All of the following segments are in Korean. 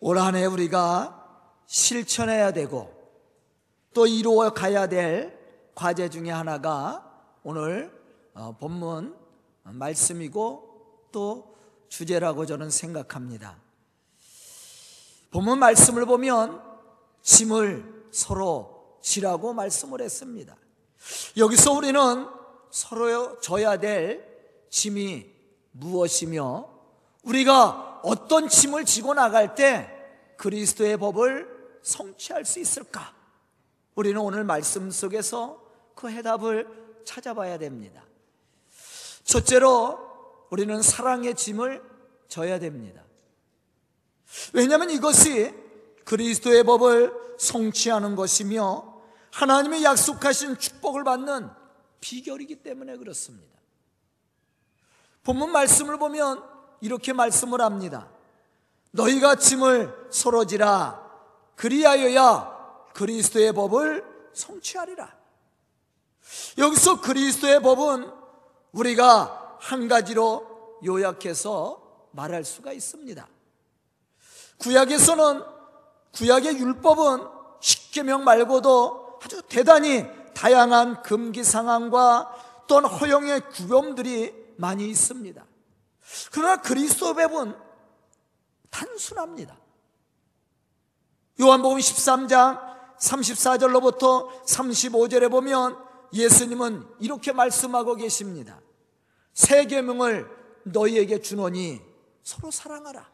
올 한 해 우리가 실천해야 되고 또 이루어 가야 될 과제 중에 하나가 오늘 어, 본문 말씀이고 또 주제라고 저는 생각합니다. 본문 말씀을 보면 짐을 서로 지라고 말씀을 했습니다. 여기서 우리는 서로 져야 될 짐이 무엇이며 우리가 어떤 짐을 지고 나갈 때 그리스도의 법을 성취할 수 있을까? 우리는 오늘 말씀 속에서 그 해답을 찾아봐야 됩니다. 첫째로 우리는 사랑의 짐을 져야 됩니다. 왜냐하면 이것이 그리스도의 법을 성취하는 것이며 하나님의 약속하신 축복을 받는 비결이기 때문에 그렇습니다. 본문 말씀을 보면 이렇게 말씀을 합니다. 너희가 짐을 서로 지라 그리하여야 그리스도의 법을 성취하리라. 여기서 그리스도의 법은 우리가 한 가지로 요약해서 말할 수가 있습니다. 구약에서는 구약의 율법은 십계명 말고도 아주 대단히 다양한 금기 상황과 또는 허용의 구범들이 많이 있습니다. 그러나 그리스도 법은 단순합니다. 요한복음 13장 34절로부터 35절에 보면 예수님은 이렇게 말씀하고 계십니다. 세 계명을 너희에게 주노니 서로 사랑하라.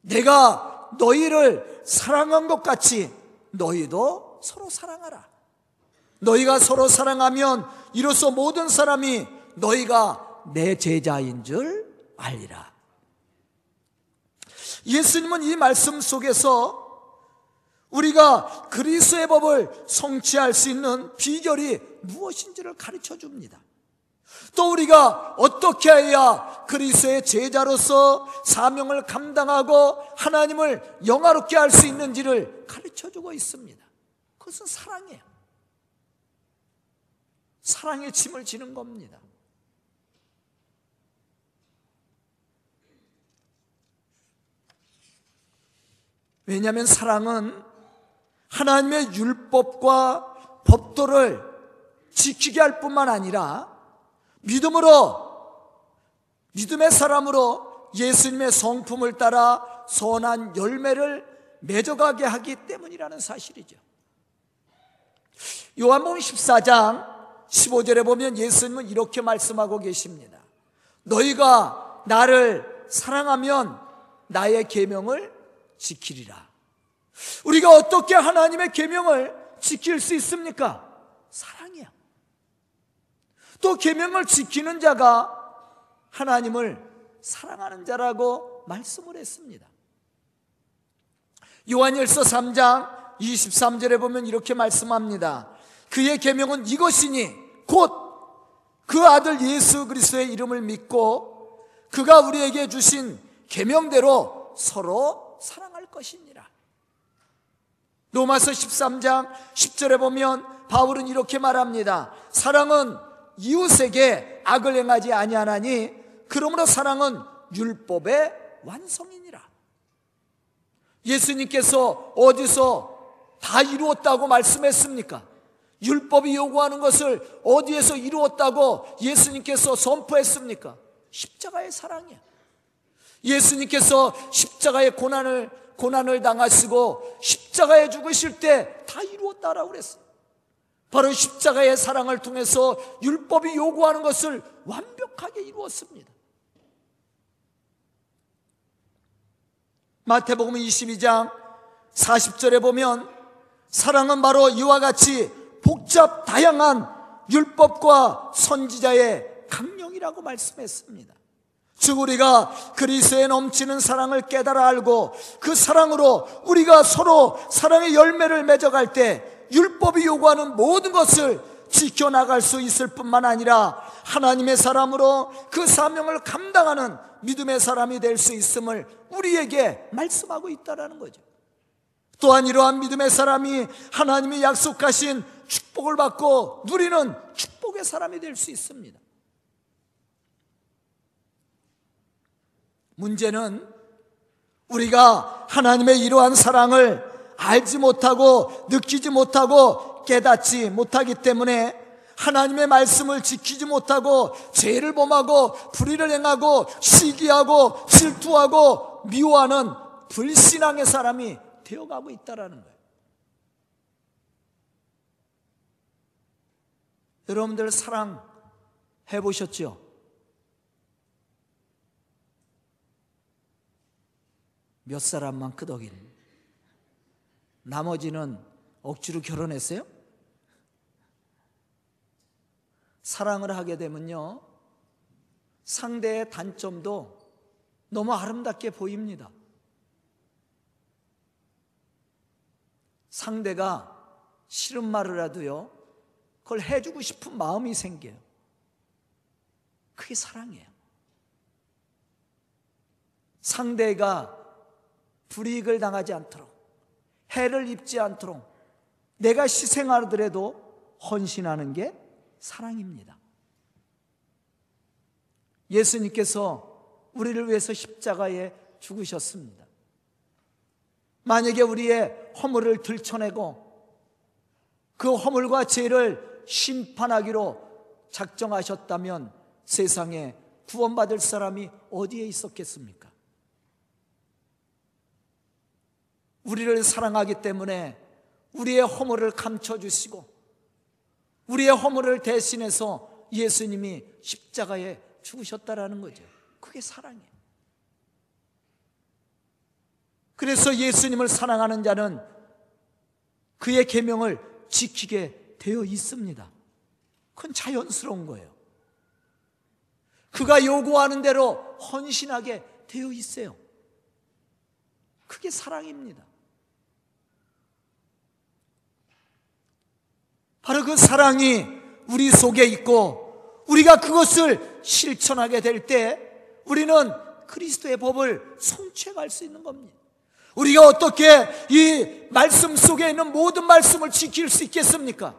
내가 너희를 사랑한 것 같이 너희도 서로 사랑하라. 너희가 서로 사랑하면 이로써 모든 사람이 너희가 내 제자인 줄 알리라. 예수님은 이 말씀 속에서 우리가 그리스의 법을 성취할 수 있는 비결이 무엇인지를 가르쳐 줍니다. 또 우리가 어떻게 해야 그리스의 제자로서 사명을 감당하고 하나님을 영화롭게 할 수 있는지를 가르쳐 주고 있습니다. 그것은 사랑이에요. 사랑의 짐을 지는 겁니다. 왜냐하면 사랑은 하나님의 율법과 법도를 지키게 할 뿐만 아니라 믿음으로 믿음의 사람으로 예수님의 성품을 따라 선한 열매를 맺어가게 하기 때문이라는 사실이죠. 요한복음 14장 15절에 보면 예수님은 이렇게 말씀하고 계십니다. 너희가 나를 사랑하면 나의 계명을 지키리라. 우리가 어떻게 하나님의 계명을 지킬 수 있습니까? 사랑이야. 또 계명을 지키는 자가 하나님을 사랑하는 자라고 말씀을 했습니다. 요한일서 3장 23절에 보면 이렇게 말씀합니다. 그의 계명은 이것이니 곧 그 아들 예수 그리스도의 이름을 믿고 그가 우리에게 주신 계명대로 서로 사랑할 것이니라. 로마서 13장 10절에 보면 바울은 이렇게 말합니다. 사랑은 이웃에게 악을 행하지 아니하나니 그러므로 사랑은 율법의 완성이니라. 예수님께서 어디서 다 이루었다고 말씀했습니까? 율법이 요구하는 것을 어디에서 이루었다고 예수님께서 선포했습니까? 십자가의 사랑이야. 예수님께서 십자가의 고난을 고난을 당하시고 십자가에 죽으실 때 다 이루었다라고 그랬어요. 바로 십자가의 사랑을 통해서 율법이 요구하는 것을 완벽하게 이루었습니다. 마태복음 22장 40절에 보면 사랑은 바로 이와 같이 복잡 다양한 율법과 선지자의 강령이라고 말씀했습니다. 즉 우리가 그리스도의 넘치는 사랑을 깨달아 알고 그 사랑으로 우리가 서로 사랑의 열매를 맺어갈 때 율법이 요구하는 모든 것을 지켜나갈 수 있을 뿐만 아니라 하나님의 사람으로 그 사명을 감당하는 믿음의 사람이 될 수 있음을 우리에게 말씀하고 있다라는 거죠. 또한 이러한 믿음의 사람이 하나님이 약속하신 축복을 받고 누리는 축복의 사람이 될 수 있습니다. 문제는 우리가 하나님의 이러한 사랑을 알지 못하고 느끼지 못하고 깨닫지 못하기 때문에 하나님의 말씀을 지키지 못하고 죄를 범하고 불의를 행하고 시기하고 질투하고 미워하는 불신앙의 사람이 되어가고 있다라는 거예요. 여러분들 사랑 해보셨죠? 몇 사람만 끄덕인. 나머지는 억지로 결혼했어요? 사랑을 하게 되면요. 상대의 단점도 너무 아름답게 보입니다. 상대가 싫은 말을 하도요, 그걸 해주고 싶은 마음이 생겨요. 그게 사랑이에요. 상대가 불이익을 당하지 않도록, 해를 입지 않도록 내가 희생하더라도 헌신하는 게 사랑입니다. 예수님께서 우리를 위해서 십자가에 죽으셨습니다. 만약에 우리의 허물을 들춰내고 그 허물과 죄를 심판하기로 작정하셨다면 세상에 구원받을 사람이 어디에 있었겠습니까? 우리를 사랑하기 때문에 우리의 허물을 감춰 주시고 우리의 허물을 대신해서 예수님이 십자가에 죽으셨다라는 거죠. 그게 사랑이에요. 그래서 예수님을 사랑하는 자는 그의 계명을 지키게 되어 있습니다. 그건 자연스러운 거예요. 그가 요구하는 대로 헌신하게 되어 있어요. 그게 사랑입니다. 바로 그 사랑이 우리 속에 있고 우리가 그것을 실천하게 될 때 우리는 그리스도의 법을 성취해 수 있는 겁니다. 우리가 어떻게 이 말씀 속에 있는 모든 말씀을 지킬 수 있겠습니까?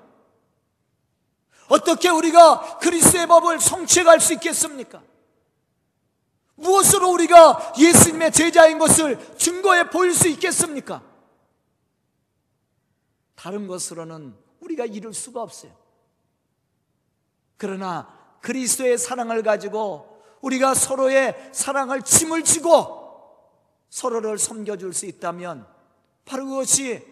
어떻게 우리가 그리스도의 법을 성취해 수 있겠습니까? 무엇으로 우리가 예수님의 제자인 것을 증거해 보일 수 있겠습니까? 다른 것으로는 우리가 이룰 수가 없어요. 그러나 그리스도의 사랑을 가지고 우리가 서로의 사랑을 짐을 지고 서로를 섬겨줄 수 있다면 바로 그것이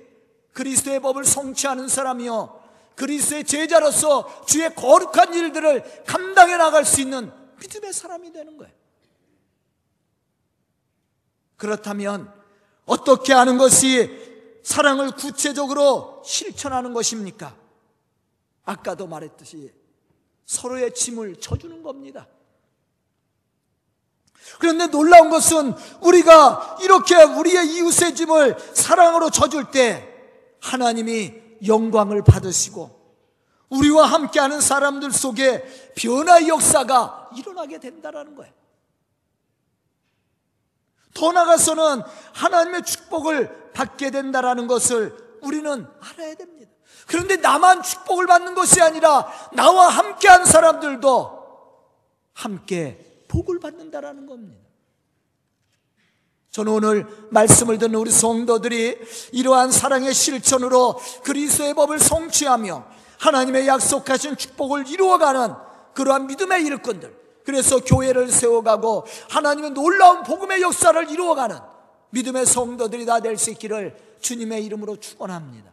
그리스도의 법을 성취하는 사람이요. 그리스도의 제자로서 주의 거룩한 일들을 감당해 나갈 수 있는 믿음의 사람이 되는 거예요. 그렇다면 어떻게 하는 것이 사랑을 구체적으로 실천하는 것입니까? 아까도 말했듯이 서로의 짐을 져주는 겁니다. 그런데 놀라운 것은 우리가 이렇게 우리의 이웃의 짐을 사랑으로 져줄 때 하나님이 영광을 받으시고 우리와 함께하는 사람들 속에 변화의 역사가 일어나게 된다는 거예요. 더 나가서는 하나님의 축복을 받게 된다라는 것을 우리는 알아야 됩니다. 그런데 나만 축복을 받는 것이 아니라 나와 함께한 사람들도 함께 복을 받는다라는 겁니다. 저는 오늘 말씀을 듣는 우리 성도들이 이러한 사랑의 실천으로 그리스도의 법을 성취하며 하나님의 약속하신 축복을 이루어가는 그러한 믿음의 일꾼들, 그래서 교회를 세워가고 하나님의 놀라운 복음의 역사를 이루어가는 믿음의 성도들이 다 될 수 있기를 주님의 이름으로 축원합니다.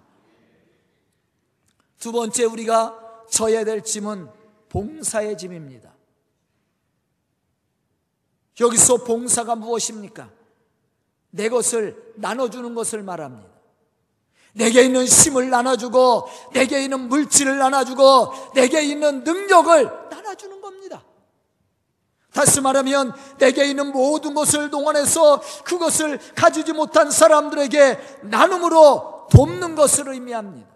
두 번째 우리가 져야 될 짐은 봉사의 짐입니다. 여기서 봉사가 무엇입니까? 내 것을 나눠주는 것을 말합니다. 내게 있는 힘을 나눠주고, 내게 있는 물질을 나눠주고, 내게 있는 능력을 나눠주는 다. 다시 말하면 내게 있는 모든 것을 동원해서 그것을 가지지 못한 사람들에게 나눔으로 돕는 것을 의미합니다.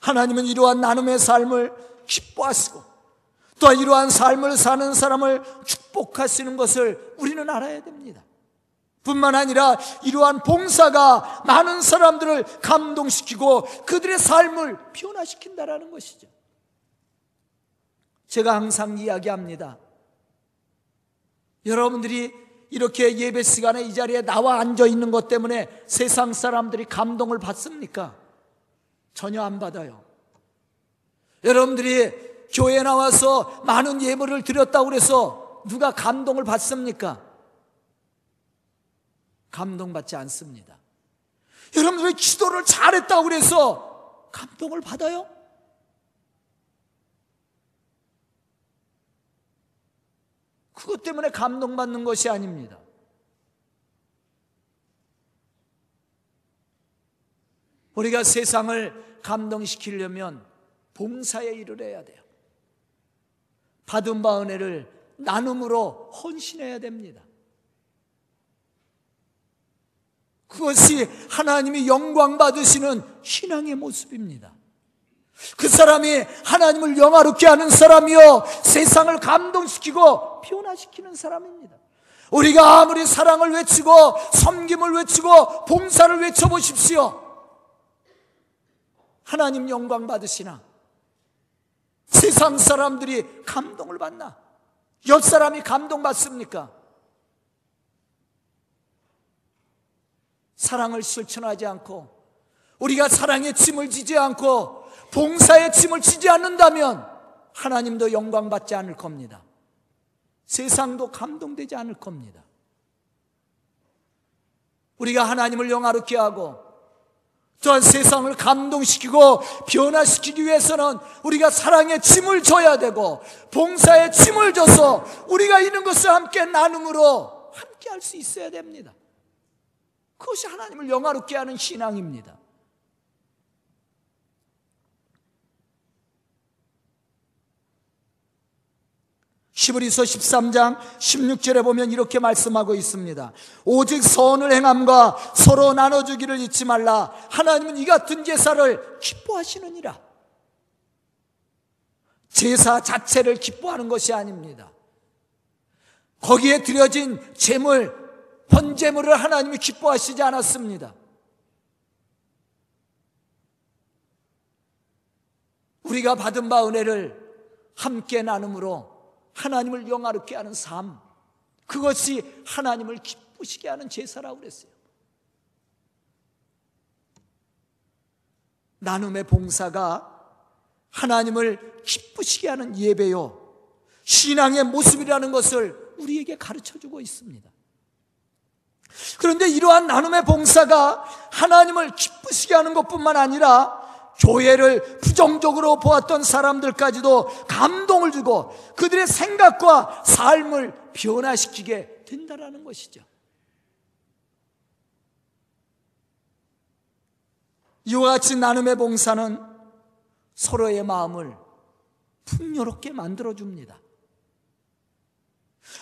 하나님은 이러한 나눔의 삶을 기뻐하시고 또 이러한 삶을 사는 사람을 축복하시는 것을 우리는 알아야 됩니다. 뿐만 아니라 이러한 봉사가 많은 사람들을 감동시키고 그들의 삶을 변화시킨다라는 것이죠. 제가 항상 이야기합니다. 여러분들이 이렇게 예배 시간에 이 자리에 나와 앉아 있는 것 때문에 세상 사람들이 감동을 받습니까? 전혀 안 받아요. 여러분들이 교회 나와서 많은 예물을 드렸다고 그래서 누가 감동을 받습니까? 감동받지 않습니다. 여러분들이 기도를 잘했다고 그래서 감동을 받아요? 그것 때문에 감동받는 것이 아닙니다. 우리가 세상을 감동시키려면 봉사의 일을 해야 돼요. 받은 바 은혜를 나눔으로 헌신해야 됩니다. 그것이 하나님이 영광 받으시는 신앙의 모습입니다. 그 사람이 하나님을 영화롭게 하는 사람이요. 세상을 감동시키고 변화시키는 사람입니다. 우리가 아무리 사랑을 외치고 섬김을 외치고 봉사를 외쳐보십시오. 하나님 영광 받으시나? 세상 사람들이 감동을 받나? 옆 사람이 감동받습니까? 사랑을 실천하지 않고 우리가 사랑의 짐을 지지 않고 봉사의 짐을 지지 않는다면 하나님도 영광 받지 않을 겁니다. 세상도 감동되지 않을 겁니다. 우리가 하나님을 영화롭게 하고 또한 세상을 감동시키고 변화시키기 위해서는 우리가 사랑의 짐을 져야 되고 봉사의 짐을 져서 우리가 이런 것을 함께 나눔으로 함께 할 수 있어야 됩니다. 그것이 하나님을 영화롭게 하는 신앙입니다. 시브리서 13장 16절에 보면 이렇게 말씀하고 있습니다. 오직 선을 행함과 서로 나눠주기를 잊지 말라. 하나님은 이 같은 제사를 기뻐하시느니라. 제사 자체를 기뻐하는 것이 아닙니다. 거기에 드려진 재물, 번제물을 하나님이 기뻐하시지 않았습니다. 우리가 받은 바 은혜를 함께 나눔으로 하나님을 영화롭게 하는 삶, 그것이 하나님을 기쁘시게 하는 제사라고 그랬어요. 나눔의 봉사가 하나님을 기쁘시게 하는 예배요. 신앙의 모습이라는 것을 우리에게 가르쳐 주고 있습니다. 그런데 이러한 나눔의 봉사가 하나님을 기쁘시게 하는 것 뿐만 아니라 교회를 부정적으로 보았던 사람들까지도 감동을 주고 그들의 생각과 삶을 변화시키게 된다라는 것이죠. 이와 같이 나눔의 봉사는 서로의 마음을 풍요롭게 만들어줍니다.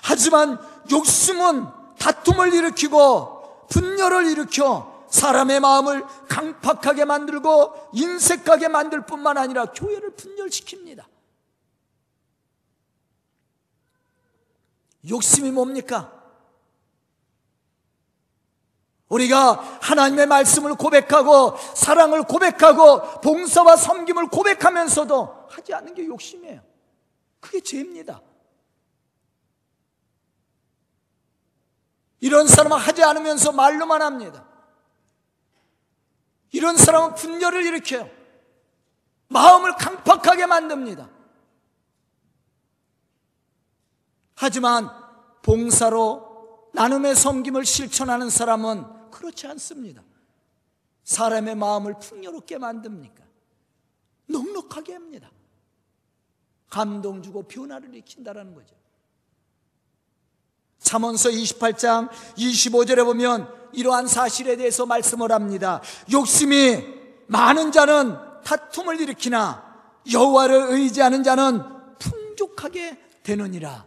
하지만 욕심은 다툼을 일으키고 분열을 일으켜 사람의 마음을 강팍하게 만들고 인색하게 만들 뿐만 아니라 교회를 분열시킵니다. 욕심이 뭡니까? 우리가 하나님의 말씀을 고백하고 사랑을 고백하고 봉사와 섬김을 고백하면서도 하지 않는 게 욕심이에요. 그게 죄입니다. 이런 사람은 하지 않으면서 말로만 합니다. 이런 사람은 분열을 일으켜요. 마음을 강팍하게 만듭니다. 하지만 봉사로 나눔의 섬김을 실천하는 사람은 그렇지 않습니다. 사람의 마음을 풍요롭게 만듭니까? 넉넉하게 합니다. 감동 주고 변화를 일으킨다는 거죠. 잠언서 28장 25절에 보면 이러한 사실에 대해서 말씀을 합니다. 욕심이 많은 자는 다툼을 일으키나 여호와를 의지하는 자는 풍족하게 되느니라.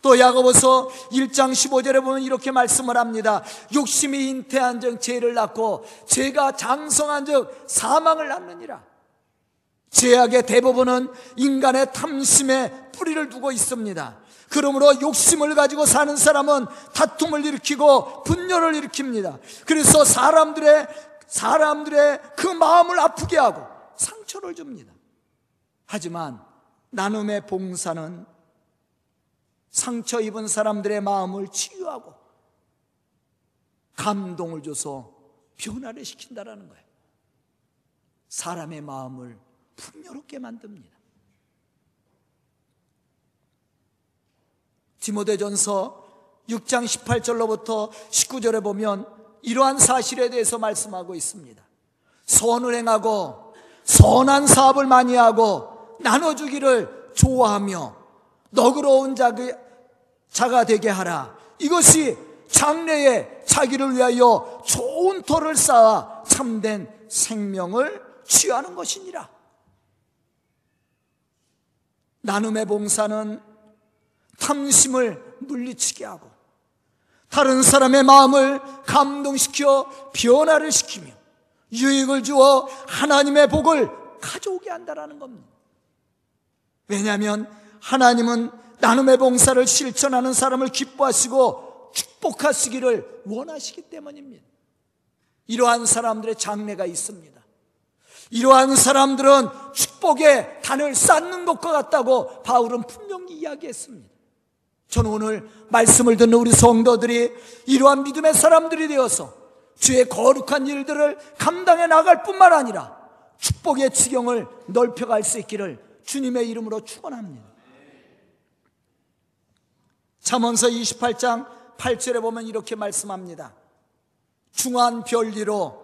또 야고보서 1장 15절에 보면 이렇게 말씀을 합니다. 욕심이 잉태한 적 죄를 낳고 죄가 장성한 적 사망을 낳느니라. 죄악의 대부분은 인간의 탐심에 뿌리를 두고 있습니다. 그러므로 욕심을 가지고 사는 사람은 다툼을 일으키고 분열을 일으킵니다. 그래서 사람들의 사람들의 그 마음을 아프게 하고 상처를 줍니다. 하지만 나눔의 봉사는 상처 입은 사람들의 마음을 치유하고 감동을 줘서 변화를 시킨다라는 거예요. 사람의 마음을 풍요롭게 만듭니다. 디모데전서 6장 18절로부터 19절에 보면 이러한 사실에 대해서 말씀하고 있습니다. 선을 행하고 선한 사업을 많이 하고 나눠주기를 좋아하며 너그러운 자가 되게 하라. 이것이 장래에 자기를 위하여 좋은 터를 쌓아 참된 생명을 취하는 것이니라. 나눔의 봉사는 탐심을 물리치게 하고 다른 사람의 마음을 감동시켜 변화를 시키며 유익을 주어 하나님의 복을 가져오게 한다라는 겁니다. 왜냐하면 하나님은 나눔의 봉사를 실천하는 사람을 기뻐하시고 축복하시기를 원하시기 때문입니다. 이러한 사람들의 장래가 있습니다. 이러한 사람들은 축복의 단을 쌓는 것과 같다고 바울은 분명히 이야기했습니다. 저는 오늘 말씀을 듣는 우리 성도들이 이러한 믿음의 사람들이 되어서 주의 거룩한 일들을 감당해 나갈 뿐만 아니라 축복의 지경을 넓혀갈 수 있기를 주님의 이름으로 축원합니다. 잠언서 28장 8절에 보면 이렇게 말씀합니다. 중한 별리로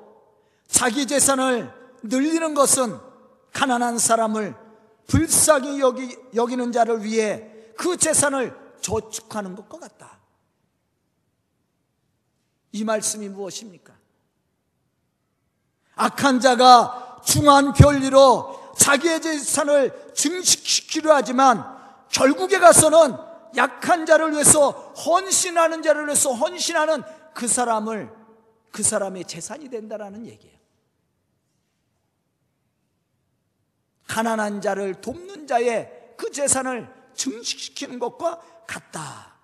자기 재산을 늘리는 것은 가난한 사람을 불쌍히 여기, 여기는 자를 위해 그 재산을 저축하는 것과 같다. 이 말씀이 무엇입니까? 악한 자가 중한 별리로 자기의 재산을 증식시키려 하지만 결국에 가서는 약한 자를 위해서 헌신하는 자를 위해서 헌신하는 그 사람을 그 사람의 재산이 된다라는 얘기예요. 가난한 자를 돕는 자의 그 재산을 증식시키는 것과 같다.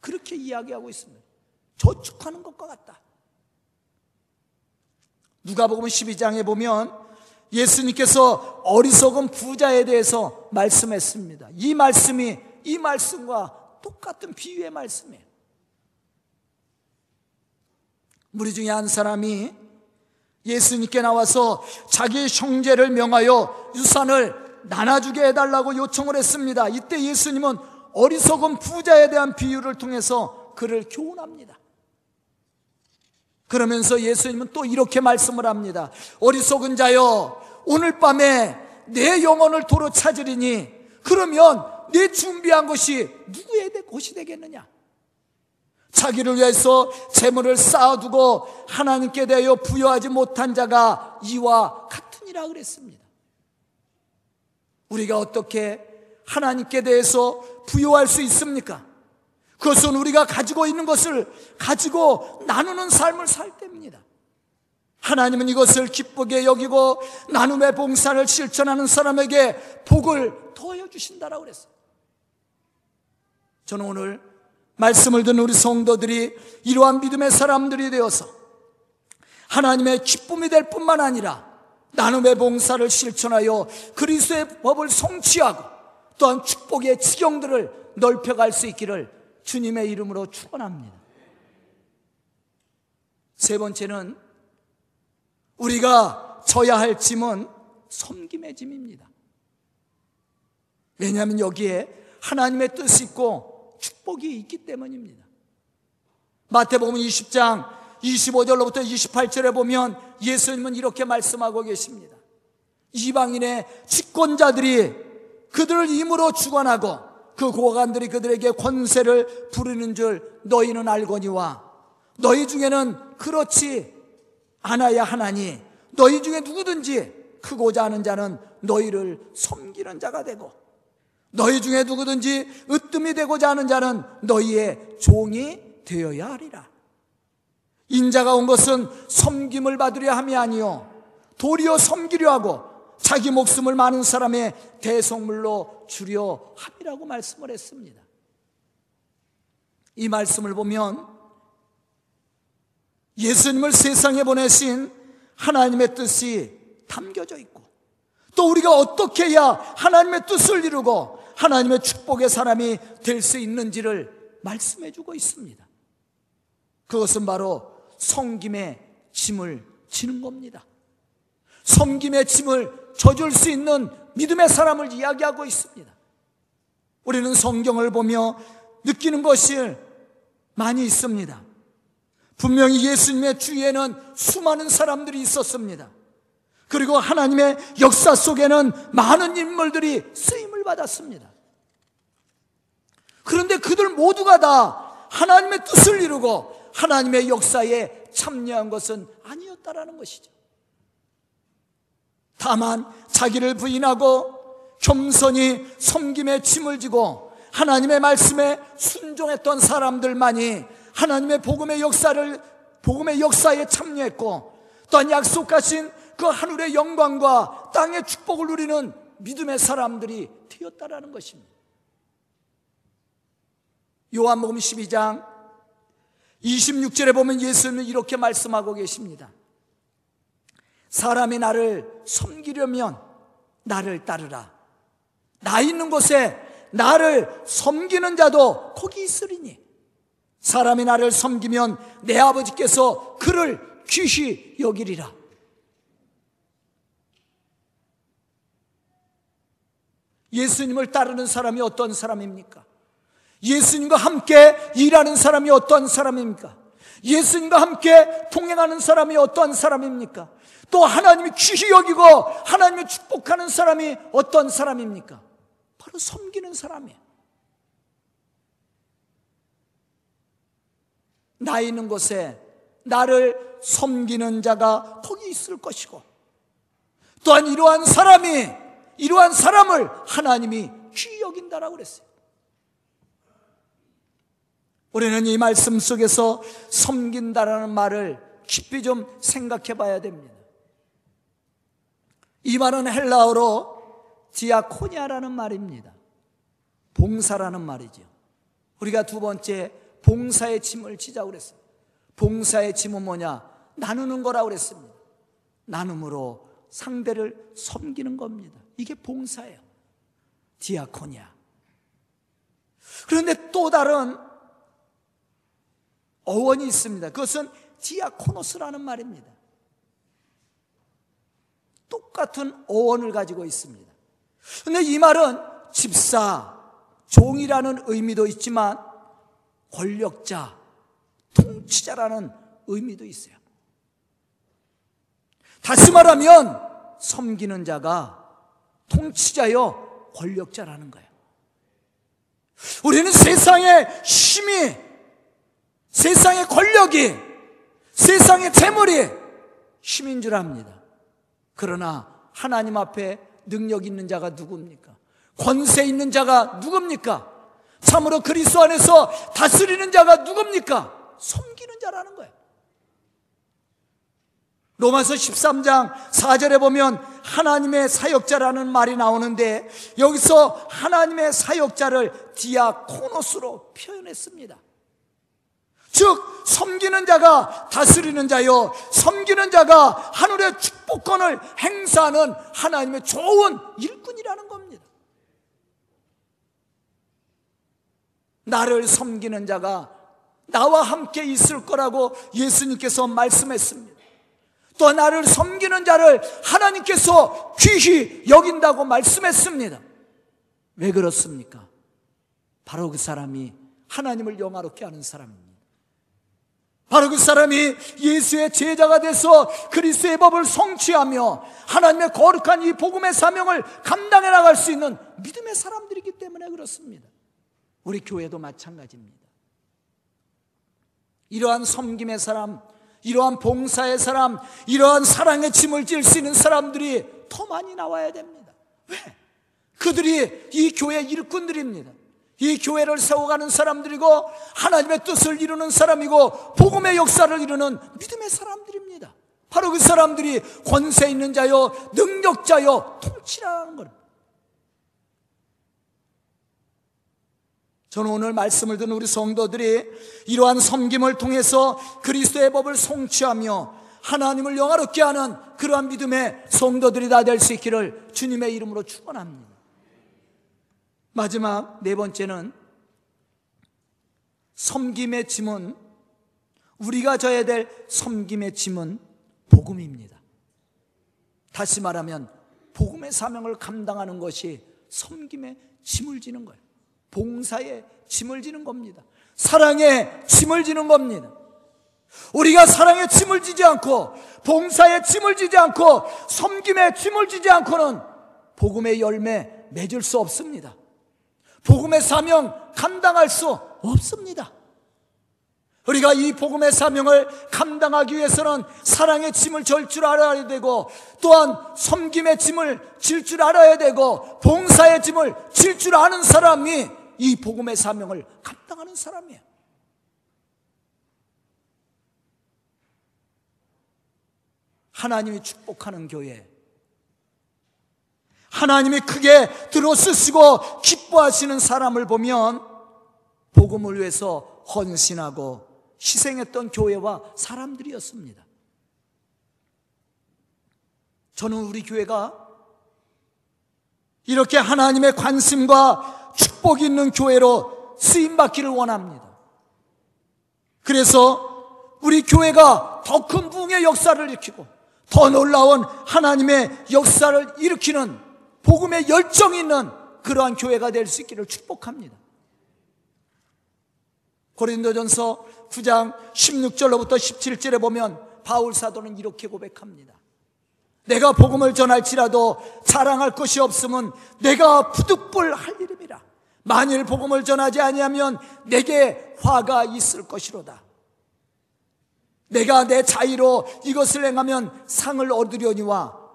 그렇게 이야기하고 있습니다. 저축하는 것과 같다. 누가복음 12장에 보면 예수님께서 어리석은 부자에 대해서 말씀했습니다. 이 말씀이 이 말씀과 똑같은 비유의 말씀이에요. 무리 중에 한 사람이 예수님께 나와서 자기 형제를 명하여 유산을 나눠주게 해달라고 요청을 했습니다. 이때 예수님은 어리석은 부자에 대한 비유를 통해서 그를 교훈합니다. 그러면서 예수님은 또 이렇게 말씀을 합니다. 어리석은 자여, 오늘 밤에 내 영혼을 도로 찾으리니, 그러면 내 준비한 것이 누구의 것이 되겠느냐? 자기를 위해서 재물을 쌓아두고 하나님께 대하여 부여하지 못한 자가 이와 같으니라 그랬습니다. 우리가 어떻게 하나님께 대해서 부여할 수 있습니까? 그것은 우리가 가지고 있는 것을 가지고 나누는 삶을 살 때입니다. 하나님은 이것을 기쁘게 여기고 나눔의 봉사를 실천하는 사람에게 복을 더해 주신다라고 그랬어요. 저는 오늘 말씀을 듣는 우리 성도들이 이러한 믿음의 사람들이 되어서 하나님의 기쁨이 될 뿐만 아니라 나눔의 봉사를 실천하여 그리스도의 법을 성취하고 또한 축복의 지경들을 넓혀갈 수 있기를 주님의 이름으로 축원합니다. 세 번째는 우리가 져야 할 짐은 섬김의 짐입니다. 왜냐하면 여기에 하나님의 뜻이 있고 축복이 있기 때문입니다. 마태복음 20장 25절로부터 28절에 보면 예수님은 이렇게 말씀하고 계십니다. 이방인의 집권자들이 그들을 임으로 주관하고 그 고관들이 그들에게 권세를 부리는 줄 너희는 알거니와 너희 중에는 그렇지 않아야 하나니 너희 중에 누구든지 크고자 하는 자는 너희를 섬기는 자가 되고 너희 중에 누구든지 으뜸이 되고자 하는 자는 너희의 종이 되어야 하리라. 인자가 온 것은 섬김을 받으려 함이 아니요 도리어 섬기려 하고 자기 목숨을 많은 사람의 대성물로 주려 함이라고 말씀을 했습니다. 이 말씀을 보면 예수님을 세상에 보내신 하나님의 뜻이 담겨져 있고 또 우리가 어떻게 해야 하나님의 뜻을 이루고 하나님의 축복의 사람이 될 수 있는지를 말씀해 주고 있습니다. 그것은 바로 성김의 짐을 지는 겁니다. 섬김의 짐을 져줄 수 있는 믿음의 사람을 이야기하고 있습니다. 우리는 성경을 보며 느끼는 것이 많이 있습니다. 분명히 예수님의 주위에는 수많은 사람들이 있었습니다. 그리고 하나님의 역사 속에는 많은 인물들이 쓰임을 받았습니다. 그런데 그들 모두가 다 하나님의 뜻을 이루고 하나님의 역사에 참여한 것은 아니었다라는 것이죠. 다만 자기를 부인하고 겸손히 섬김의 짐을 지고 하나님의 말씀에 순종했던 사람들만이 하나님의 복음의 역사를 복음의 역사에 참여했고 또한 약속하신 그 하늘의 영광과 땅의 축복을 누리는 믿음의 사람들이 되었다라는 것입니다. 요한복음 12장 26절에 보면 예수님은 이렇게 말씀하고 계십니다. 사람이 나를 섬기려면 나를 따르라. 나 있는 곳에 나를 섬기는 자도 거기 있으리니 사람이 나를 섬기면 내 아버지께서 그를 귀히 여기리라. 예수님을 따르는 사람이 어떤 사람입니까? 예수님과 함께 일하는 사람이 어떤 사람입니까? 예수님과 함께 동행하는 사람이 어떤 사람입니까? 또 하나님이 귀히 여기고 하나님이 축복하는 사람이 어떤 사람입니까? 바로 섬기는 사람이에요. 나 있는 곳에 나를 섬기는 자가 거기 있을 것이고 또한 이러한 사람이 이러한 사람을 하나님이 귀히 여긴다라고 그랬어요. 우리는 이 말씀 속에서 섬긴다라는 말을 깊이 좀 생각해 봐야 됩니다. 이 말은 헬라어로 디아코니아라는 말입니다. 봉사라는 말이죠. 우리가 두 번째 봉사의 짐을 지자고 그랬어요. 봉사의 짐은 뭐냐? 나누는 거라고 그랬습니다. 나눔으로 상대를 섬기는 겁니다. 이게 봉사예요. 디아코니아. 그런데 또 다른 어원이 있습니다. 그것은 디아코노스라는 말입니다. 똑같은 어원을 가지고 있습니다. 근데 이 말은 집사, 종이라는 의미도 있지만 권력자, 통치자라는 의미도 있어요. 다시 말하면 섬기는 자가 통치자요 권력자라는 거예요. 우리는 세상의 힘이 세상의 권력이 세상의 재물이 힘인 줄 압니다. 그러나 하나님 앞에 능력 있는 자가 누굽니까? 권세 있는 자가 누굽니까? 참으로 그리스도 안에서 다스리는 자가 누굽니까? 섬기는 자라는 거예요. 로마서 13장 4절에 보면 하나님의 사역자라는 말이 나오는데 여기서 하나님의 사역자를 디아코노스로 표현했습니다. 즉 섬기는 자가 다스리는 자요 섬기는 자가 하늘의 축복권을 행사하는 하나님의 좋은 일꾼이라는 겁니다. 나를 섬기는 자가 나와 함께 있을 거라고 예수님께서 말씀했습니다. 또 나를 섬기는 자를 하나님께서 귀히 여긴다고 말씀했습니다. 왜 그렇습니까? 바로 그 사람이 하나님을 영화롭게 하는 사람입니다. 바로 그 사람이 예수의 제자가 돼서 그리스의 법을 성취하며 하나님의 거룩한 이 복음의 사명을 감당해 나갈 수 있는 믿음의 사람들이기 때문에 그렇습니다. 우리 교회도 마찬가지입니다. 이러한 섬김의 사람, 이러한 봉사의 사람, 이러한 사랑의 짐을 질 수 있는 사람들이 더 많이 나와야 됩니다. 왜? 그들이 이 교회 일꾼들입니다. 이 교회를 세워가는 사람들이고 하나님의 뜻을 이루는 사람이고 복음의 역사를 이루는 믿음의 사람들입니다. 바로 그 사람들이 권세 있는 자요, 능력자요, 통치라는 것. 저는 오늘 말씀을 듣는 우리 성도들이 이러한 섬김을 통해서 그리스도의 법을 성취하며 하나님을 영화롭게 하는 그러한 믿음의 성도들이 다 될 수 있기를 주님의 이름으로 축원합니다. 마지막 네 번째는 섬김의 짐은 우리가 져야 될 섬김의 짐은 복음입니다. 다시 말하면 복음의 사명을 감당하는 것이 섬김의 짐을 지는 거예요. 봉사의 짐을 지는 겁니다. 사랑의 짐을 지는 겁니다. 우리가 사랑의 짐을 지지 않고 봉사의 짐을 지지 않고 섬김의 짐을 지지 않고는 복음의 열매 맺을 수 없습니다. 복음의 사명 감당할 수 없습니다. 우리가 이 복음의 사명을 감당하기 위해서는 사랑의 짐을 질줄 알아야 되고 또한 섬김의 짐을 질 줄 알아야 되고 봉사의 짐을 질 줄 아는 사람이 이 복음의 사명을 감당하는 사람이에요. 하나님이 축복하는 교회. 하나님이 크게 들어 쓰시고 기뻐하시는 사람을 보면 복음을 위해서 헌신하고 희생했던 교회와 사람들이었습니다. 저는 우리 교회가 이렇게 하나님의 관심과 축복이 있는 교회로 쓰임받기를 원합니다. 그래서 우리 교회가 더 큰 부흥의 역사를 일으키고 더 놀라운 하나님의 역사를 일으키는 복음의 열정이 있는 그러한 교회가 될 수 있기를 축복합니다. 고린도전서 9장 16절로부터 17절에 보면 바울 사도는 이렇게 고백합니다. 내가 복음을 전할지라도 자랑할 것이 없으면 내가 부득불 할 일임이라. 만일 복음을 전하지 아니하면 내게 화가 있을 것이로다. 내가 내 자의로 이것을 행하면 상을 얻으려니와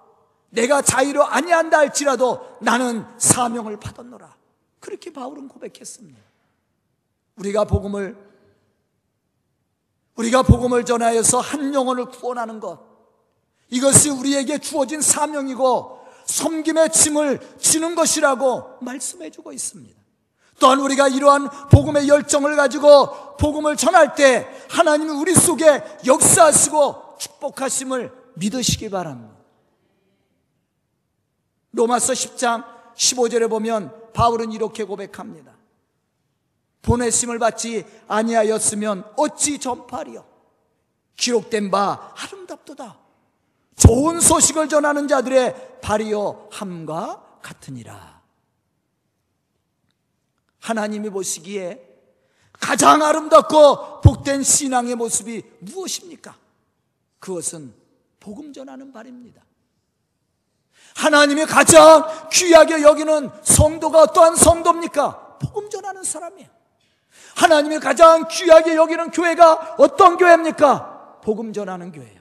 내가 자의로 아니한다 할지라도 나는 사명을 받았노라. 그렇게 바울은 고백했습니다. 우리가 복음을 우리가 복음을 전하여서 한 영혼을 구원하는 것 이것이 우리에게 주어진 사명이고 섬김의 짐을 지는 것이라고 말씀해 주고 있습니다. 또한 우리가 이러한 복음의 열정을 가지고 복음을 전할 때 하나님이 우리 속에 역사하시고 축복하심을 믿으시기 바랍니다. 로마서 10장 15절에 보면 바울은 이렇게 고백합니다. 보내심을 받지 아니하였으면 어찌 전파리요? 기록된 바 아름답도다. 좋은 소식을 전하는 자들의 발이요 함과 같으니라. 하나님이 보시기에 가장 아름답고 복된 신앙의 모습이 무엇입니까? 그것은 복음 전하는 발입니다. 하나님이 가장 귀하게 여기는 성도가 어떠한 성도입니까? 복음 전하는 사람이에요. 하나님이 가장 귀하게 여기는 교회가 어떤 교회입니까? 복음 전하는 교회예요.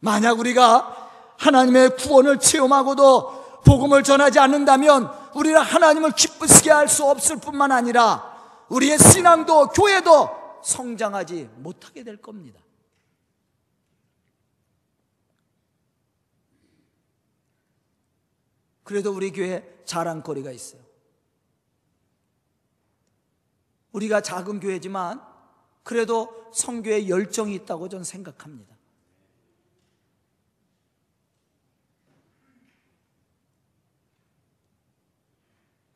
만약 우리가 하나님의 구원을 체험하고도 복음을 전하지 않는다면 우리는 하나님을 기쁘시게 할 수 없을 뿐만 아니라 우리의 신앙도 교회도 성장하지 못하게 될 겁니다. 그래도 우리 교회 자랑거리가 있어요. 우리가 작은 교회지만 그래도 성교에 열정이 있다고 저는 생각합니다.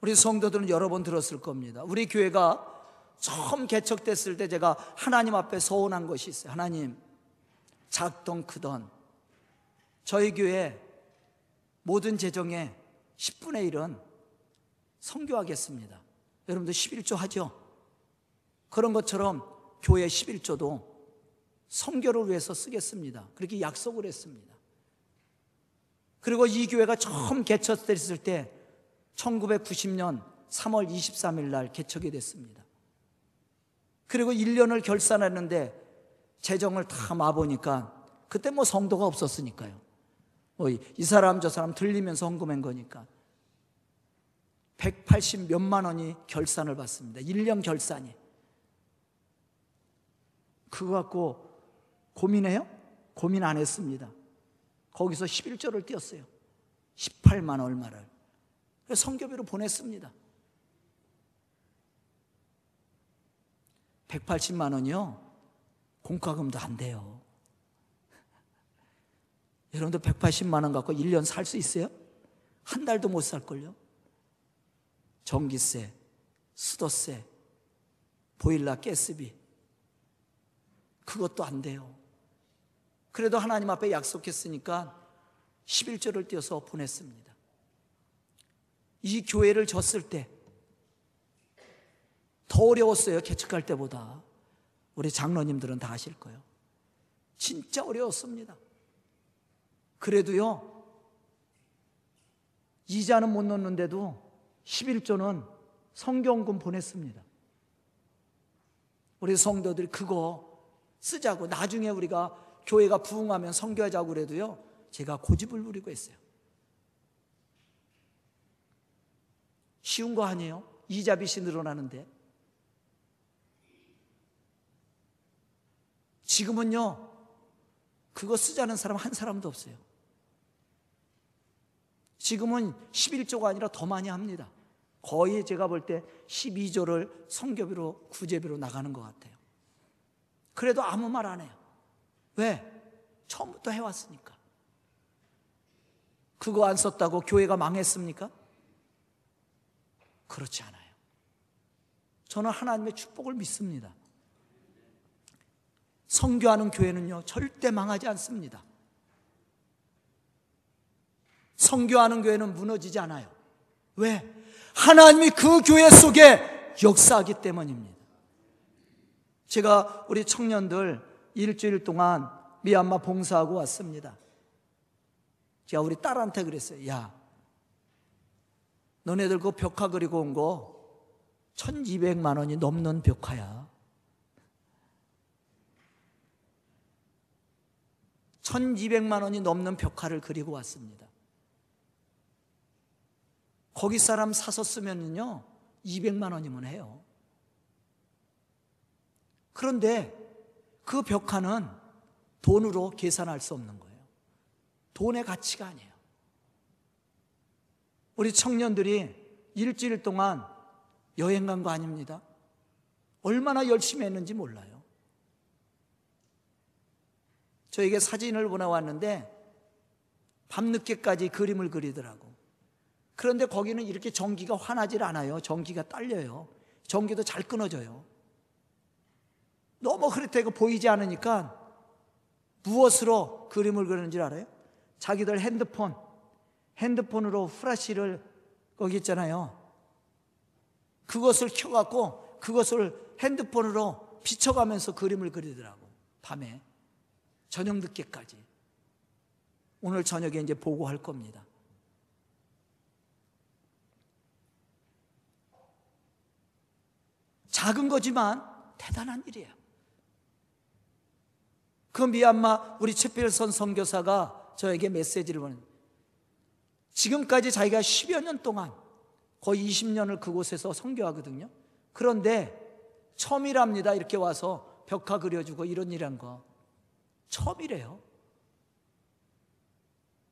우리 성도들은 여러 번 들었을 겁니다. 우리 교회가 처음 개척됐을 때 제가 하나님 앞에 서원한 것이 있어요. 하나님, 작던 크던 저희 교회 모든 재정의 10분의 1은 성교하겠습니다. 여러분들 11조 하죠? 그런 것처럼 교회 11조도 성교를 위해서 쓰겠습니다. 그렇게 약속을 했습니다. 그리고 이 교회가 처음 개척됐을 때 1990년 3월 23일 날 개척이 됐습니다. 그리고 1년을 결산했는데 재정을 다 마보니까 그때 뭐 성도가 없었으니까요. 뭐 이 사람 저 사람 들리면서 헌금한 거니까 180 몇만 원이 결산을 받습니다. 1년 결산이. 그거 갖고 고민해요? 고민 안 했습니다. 거기서 11조를 띄었어요. 18만 얼마를. 성교비로 보냈습니다. 180만 원이요. 공과금도 안 돼요. 여러분들 180만 원 갖고 1년 살 수 있어요? 한 달도 못 살걸요? 전기세, 수도세, 보일러 가스비. 그것도 안 돼요. 그래도 하나님 앞에 약속했으니까 11조를 띄어서 보냈습니다. 이 교회를 졌을 때 더 어려웠어요. 개척할 때보다. 우리 장로님들은 다 아실 거예요. 진짜 어려웠습니다. 그래도요, 이자는 못 넣는데도 11조는 성경금 보냈습니다. 우리 성도들이 그거 쓰자고 나중에 우리가 교회가 부흥하면 성교하자고 그래도요, 제가 고집을 부리고 했어요. 쉬운 거 아니에요? 이자 빚이 늘어나는데. 지금은요, 그거 쓰자는 사람 한 사람도 없어요. 지금은 11조가 아니라 더 많이 합니다. 거의 제가 볼 때 12조를 성교비로, 구제비로 나가는 것 같아요. 그래도 아무 말 안 해요. 왜? 처음부터 해왔으니까. 그거 안 썼다고 교회가 망했습니까? 그렇지 않아요. 저는 하나님의 축복을 믿습니다. 성교하는 교회는요, 절대 망하지 않습니다. 성교하는 교회는 무너지지 않아요. 왜? 하나님이 그 교회 속에 역사하기 때문입니다. 제가 우리 청년들 일주일 동안 미얀마 봉사하고 왔습니다. 제가 우리 딸한테 그랬어요. 야, 너네들 그 벽화 그리고 온 거 1200만 원이 넘는 벽화야. 1200만 원이 넘는 벽화를 그리고 왔습니다. 거기 사람 사서 쓰면요, 200만 원이면 해요. 그런데 그 벽화는 돈으로 계산할 수 없는 거예요. 돈의 가치가 아니에요. 우리 청년들이 일주일 동안 여행 간 거 아닙니다. 얼마나 열심히 했는지 몰라요. 저에게 사진을 보내 왔는데 밤늦게까지 그림을 그리더라고. 그런데 거기는 이렇게 전기가 환하질 않아요. 전기가 딸려요. 전기도 잘 끊어져요. 너무 흐릿하고 보이지 않으니까 무엇으로 그림을 그리는 줄 알아요? 자기들 핸드폰, 핸드폰으로 후라시를 거기 있잖아요. 그것을 켜갖고 그것을 핸드폰으로 비춰가면서 그림을 그리더라고. 밤에. 저녁 늦게까지. 오늘 저녁에 이제 보고할 겁니다. 작은 거지만 대단한 일이에요. 그 미얀마 우리 최필선 선교사가 저에게 메시지를 보낸 지금까지 자기가 10여 년 동안 거의 20년을 그곳에서 선교하거든요. 그런데 처음이랍니다. 이렇게 와서 벽화 그려주고 이런 일 한 거. 처음이래요.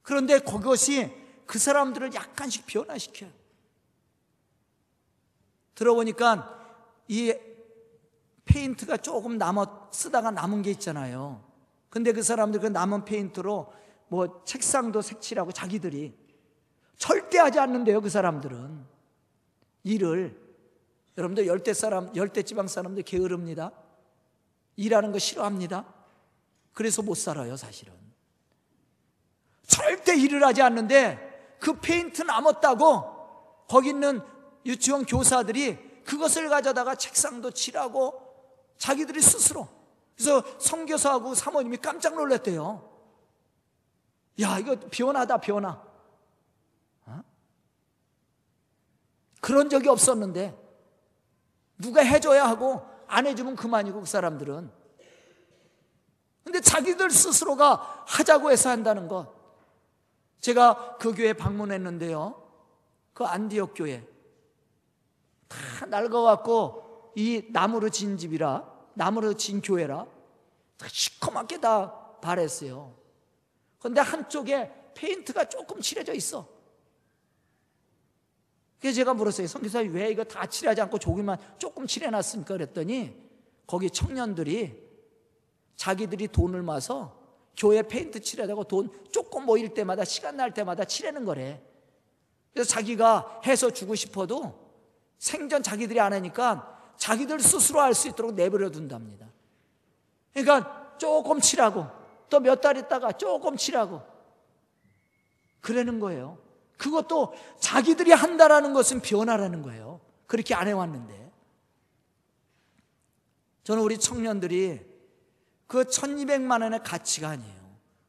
그런데 그것이 그 사람들을 약간씩 변화시켜요. 들어보니까 이 페인트가 조금 남아 쓰다가 남은 게 있잖아요. 근데 그 사람들 그 남은 페인트로 뭐 책상도 색칠하고 자기들이 절대 하지 않는대요. 그 사람들은 일을 여러분들 열대 사람 열대 지방 사람들 게으릅니다. 일하는 거 싫어합니다. 그래서 못 살아요, 사실은. 절대 일을 하지 않는데 그 페인트 남았다고 거기 있는 유치원 교사들이 그것을 가져다가 책상도 칠하고 자기들이 스스로 그래서 성교사하고 사모님이 깜짝 놀랐대요. 야, 이거 변하다, 변화. 어? 그런 적이 없었는데 누가 해줘야 하고 안 해주면 그만이고 그 사람들은 근데 자기들 스스로가 하자고 해서 한다는 것. 제가 그 교회 방문했는데요. 그 안디옥 교회. 다 낡아갖고 이 나무로 진 집이라, 나무로 진 교회라, 시커멓게 다 바랬어요. 근데 한쪽에 페인트가 조금 칠해져 있어. 그래서 제가 물었어요. 성기사님 왜 이거 다 칠하지 않고 조금만 조금 칠해놨습니까? 그랬더니 거기 청년들이 자기들이 돈을 모아서 교회 페인트 칠하다고 돈 조금 모일 때마다 시간 날 때마다 칠하는 거래. 그래서 자기가 해서 주고 싶어도 생전 자기들이 안 하니까 자기들 스스로 할수 있도록 내버려 둔답니다. 그러니까 조금 치라고 또 몇 달 있다가 조금 치라고 그러는 거예요. 그것도 자기들이 한다라는 것은 변화라는 거예요. 그렇게 안 해왔는데. 저는 우리 청년들이 그 1200만 원의 가치가 아니에요.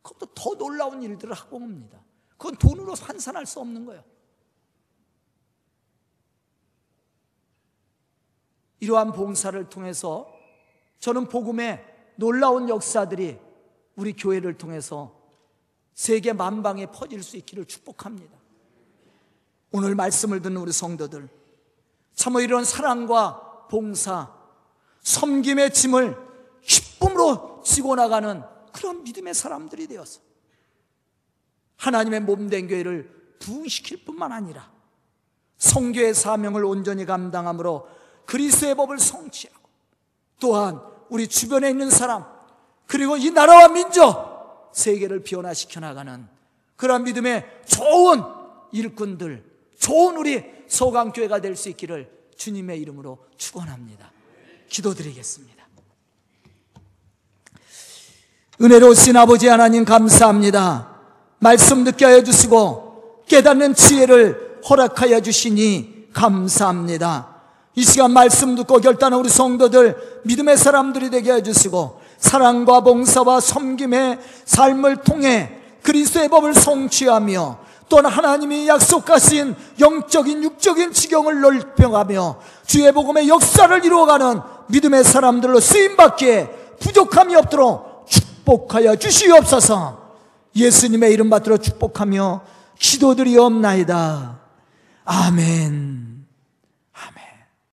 그것도 더 놀라운 일들을 하고 옵니다. 그건 돈으로 환산할 수 없는 거예요. 이러한 봉사를 통해서 저는 복음의 놀라운 역사들이 우리 교회를 통해서 세계 만방에 퍼질 수 있기를 축복합니다. 오늘 말씀을 듣는 우리 성도들, 참으로 이런 사랑과 봉사, 섬김의 짐을 기쁨으로 지고 나가는 그런 믿음의 사람들이 되어서 하나님의 몸된 교회를 부흥시킬 뿐만 아니라 성교의 사명을 온전히 감당함으로 그리스의 법을 성취하고 또한 우리 주변에 있는 사람 그리고 이 나라와 민족 세계를 변화시켜 나가는 그러한 믿음의 좋은 일꾼들 좋은 우리 소강교회가 될 수 있기를 주님의 이름으로 축원합니다. 기도드리겠습니다. 은혜로우신 아버지 하나님 감사합니다. 말씀 듣게 하여 주시고 깨닫는 지혜를 허락하여 주시니 감사합니다. 이 시간 말씀 듣고 결단한 우리 성도들 믿음의 사람들이 되게 해주시고 사랑과 봉사와 섬김의 삶을 통해 그리스도의 법을 성취하며 또한 하나님이 약속하신 영적인 육적인 지경을 넓혀가며 주의 복음의 역사를 이루어가는 믿음의 사람들로 쓰임받기에 부족함이 없도록 축복하여 주시옵소서 예수님의 이름 받들어 축복하며 기도드리옵나이다. 아멘.